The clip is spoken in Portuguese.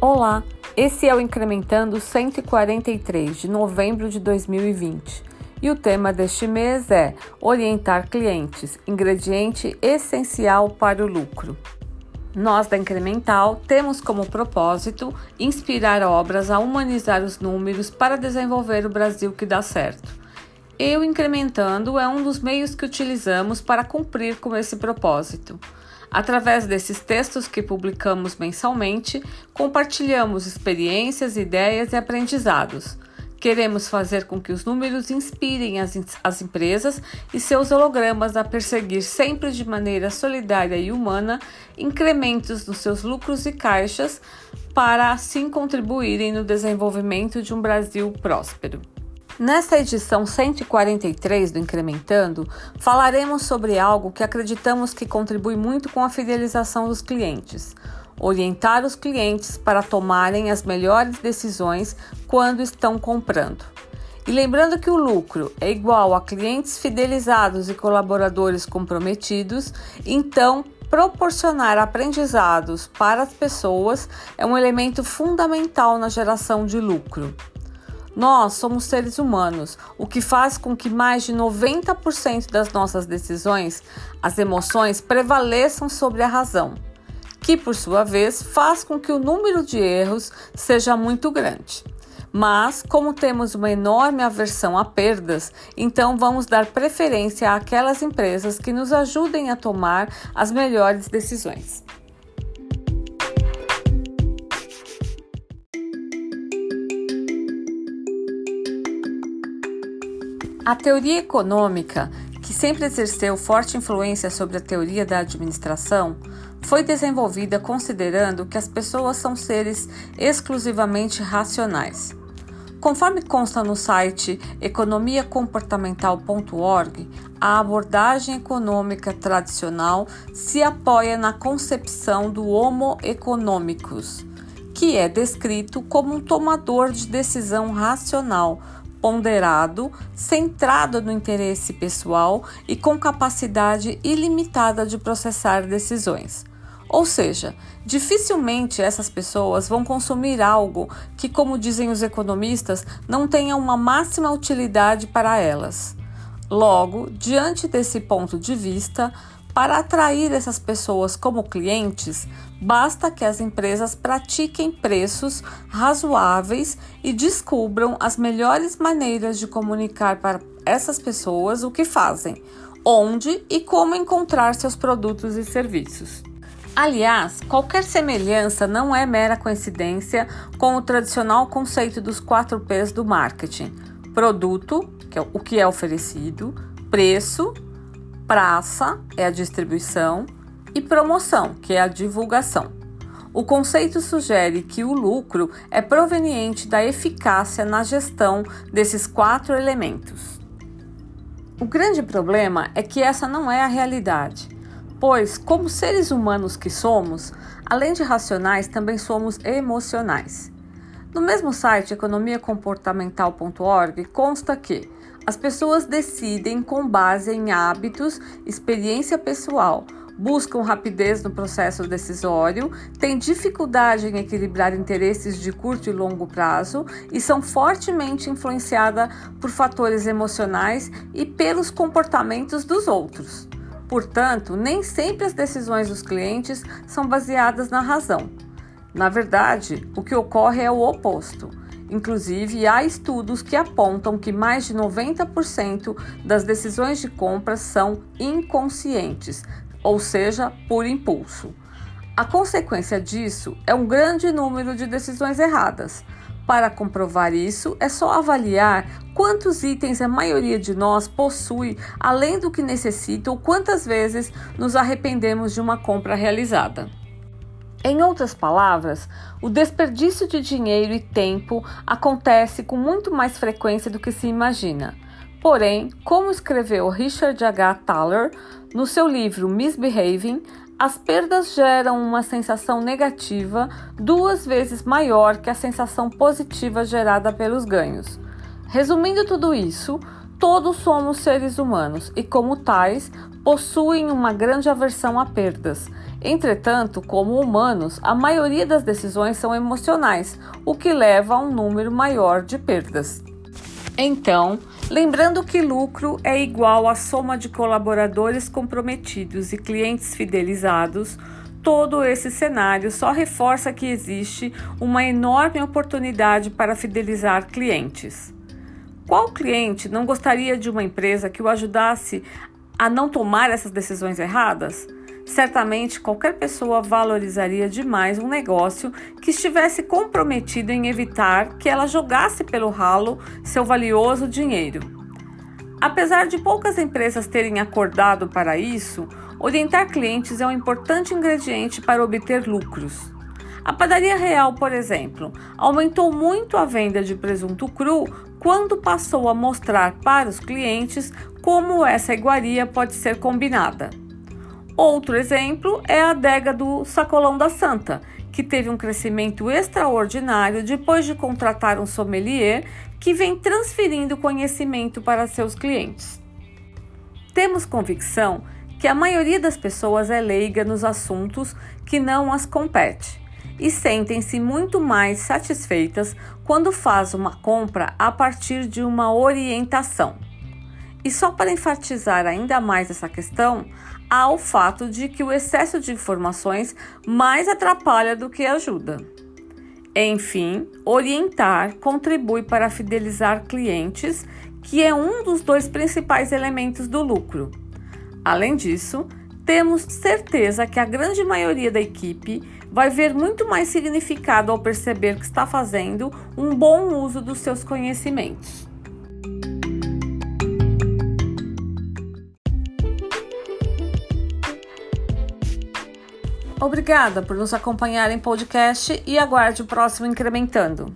Olá, esse é o Incrementando 143 de novembro de 2020 e o tema deste mês é Orientar clientes ingrediente essencial para o lucro. Nós da Incremental temos como propósito inspirar obras a humanizar os números para desenvolver o Brasil que dá certo. Eu Incrementando é um dos meios que utilizamos para cumprir com esse propósito. Através desses textos que publicamos mensalmente, compartilhamos experiências, ideias e aprendizados. Queremos fazer com que os números inspirem as, as empresas e seus hologramas a perseguir sempre de maneira solidária e humana incrementos nos seus lucros e caixas para assim contribuírem no desenvolvimento de um Brasil próspero. Nesta edição 143 do Incrementando, falaremos sobre algo que acreditamos que contribui muito com a fidelização dos clientes. Orientar os clientes para tomarem as melhores decisões quando estão comprando. E lembrando que o lucro é igual a clientes fidelizados e colaboradores comprometidos, então proporcionar aprendizados para as pessoas é um elemento fundamental na geração de lucro. Nós somos seres humanos, o que faz com que mais de 90% das nossas decisões, as emoções, prevaleçam sobre a razão, que por sua vez faz com que o número de erros seja muito grande. Mas, como temos uma enorme aversão a perdas, então vamos dar preferência àquelas empresas que nos ajudem a tomar as melhores decisões. A teoria econômica, que sempre exerceu forte influência sobre a teoria da administração, foi desenvolvida considerando que as pessoas são seres exclusivamente racionais. Conforme consta no site economiacomportamental.org, a abordagem econômica tradicional se apoia na concepção do Homo economicus, que é descrito como um tomador de decisão racional ponderado, centrado no interesse pessoal e com capacidade ilimitada de processar decisões. Ou seja, dificilmente essas pessoas vão consumir algo que, como dizem os economistas, não tenha uma máxima utilidade para elas. Logo, diante desse ponto de vista, para atrair essas pessoas como clientes, basta que as empresas pratiquem preços razoáveis e descubram as melhores maneiras de comunicar para essas pessoas o que fazem, onde e como encontrar seus produtos e serviços. Aliás, qualquer semelhança não é mera coincidência com o tradicional conceito dos 4 P's do marketing: produto, que é o que é oferecido, preço, praça é a distribuição e promoção, que é a divulgação. O conceito sugere que o lucro é proveniente da eficácia na gestão desses quatro elementos. O grande problema é que essa não é a realidade, pois, como seres humanos que somos, além de racionais, também somos emocionais. No mesmo site economiacomportamental.org consta que as pessoas decidem com base em hábitos, experiência pessoal, buscam rapidez no processo decisório, têm dificuldade em equilibrar interesses de curto e longo prazo e são fortemente influenciadas por fatores emocionais e pelos comportamentos dos outros. Portanto, nem sempre as decisões dos clientes são baseadas na razão. Na verdade, o que ocorre é o oposto. Inclusive, há estudos que apontam que mais de 90% das decisões de compra são inconscientes, ou seja, por impulso. A consequência disso é um grande número de decisões erradas. Para comprovar isso, é só avaliar quantos itens a maioria de nós possui além do que necessita ou quantas vezes nos arrependemos de uma compra realizada. Em outras palavras, o desperdício de dinheiro e tempo acontece com muito mais frequência do que se imagina. Porém, como escreveu Richard H. Thaler no seu livro Misbehaving, as perdas geram uma sensação negativa duas vezes maior que a sensação positiva gerada pelos ganhos. Resumindo tudo isso, Todos somos seres humanos e, como tais, possuem uma grande aversão a perdas. Entretanto, como humanos, a maioria das decisões são emocionais, o que leva a um número maior de perdas. Então, lembrando que lucro é igual à soma de colaboradores comprometidos e clientes fidelizados, todo esse cenário só reforça que existe uma enorme oportunidade para fidelizar clientes. Qual cliente não gostaria de uma empresa que o ajudasse a não tomar essas decisões erradas? Certamente qualquer pessoa valorizaria demais um negócio que estivesse comprometido em evitar que ela jogasse pelo ralo seu valioso dinheiro. Apesar de poucas empresas terem acordado para isso, orientar clientes é um importante ingrediente para obter lucros. A padaria real, por exemplo, aumentou muito a venda de presunto cru quando passou a mostrar para os clientes como essa iguaria pode ser combinada. Outro exemplo é a adega do Sacolão da Santa, que teve um crescimento extraordinário depois de contratar um sommelier que vem transferindo conhecimento para seus clientes. Temos convicção que a maioria das pessoas é leiga nos assuntos que não as compete e sentem-se muito mais satisfeitas quando faz uma compra a partir de uma orientação. E só para enfatizar ainda mais essa questão, há o fato de que o excesso de informações mais atrapalha do que ajuda. Enfim, orientar contribui para fidelizar clientes, que é um dos dois principais elementos do lucro. Além disso, temos certeza que a grande maioria da equipe vai ver muito mais significado ao perceber que está fazendo um bom uso dos seus conhecimentos. Obrigada por nos acompanhar em podcast e aguarde o próximo Incrementando.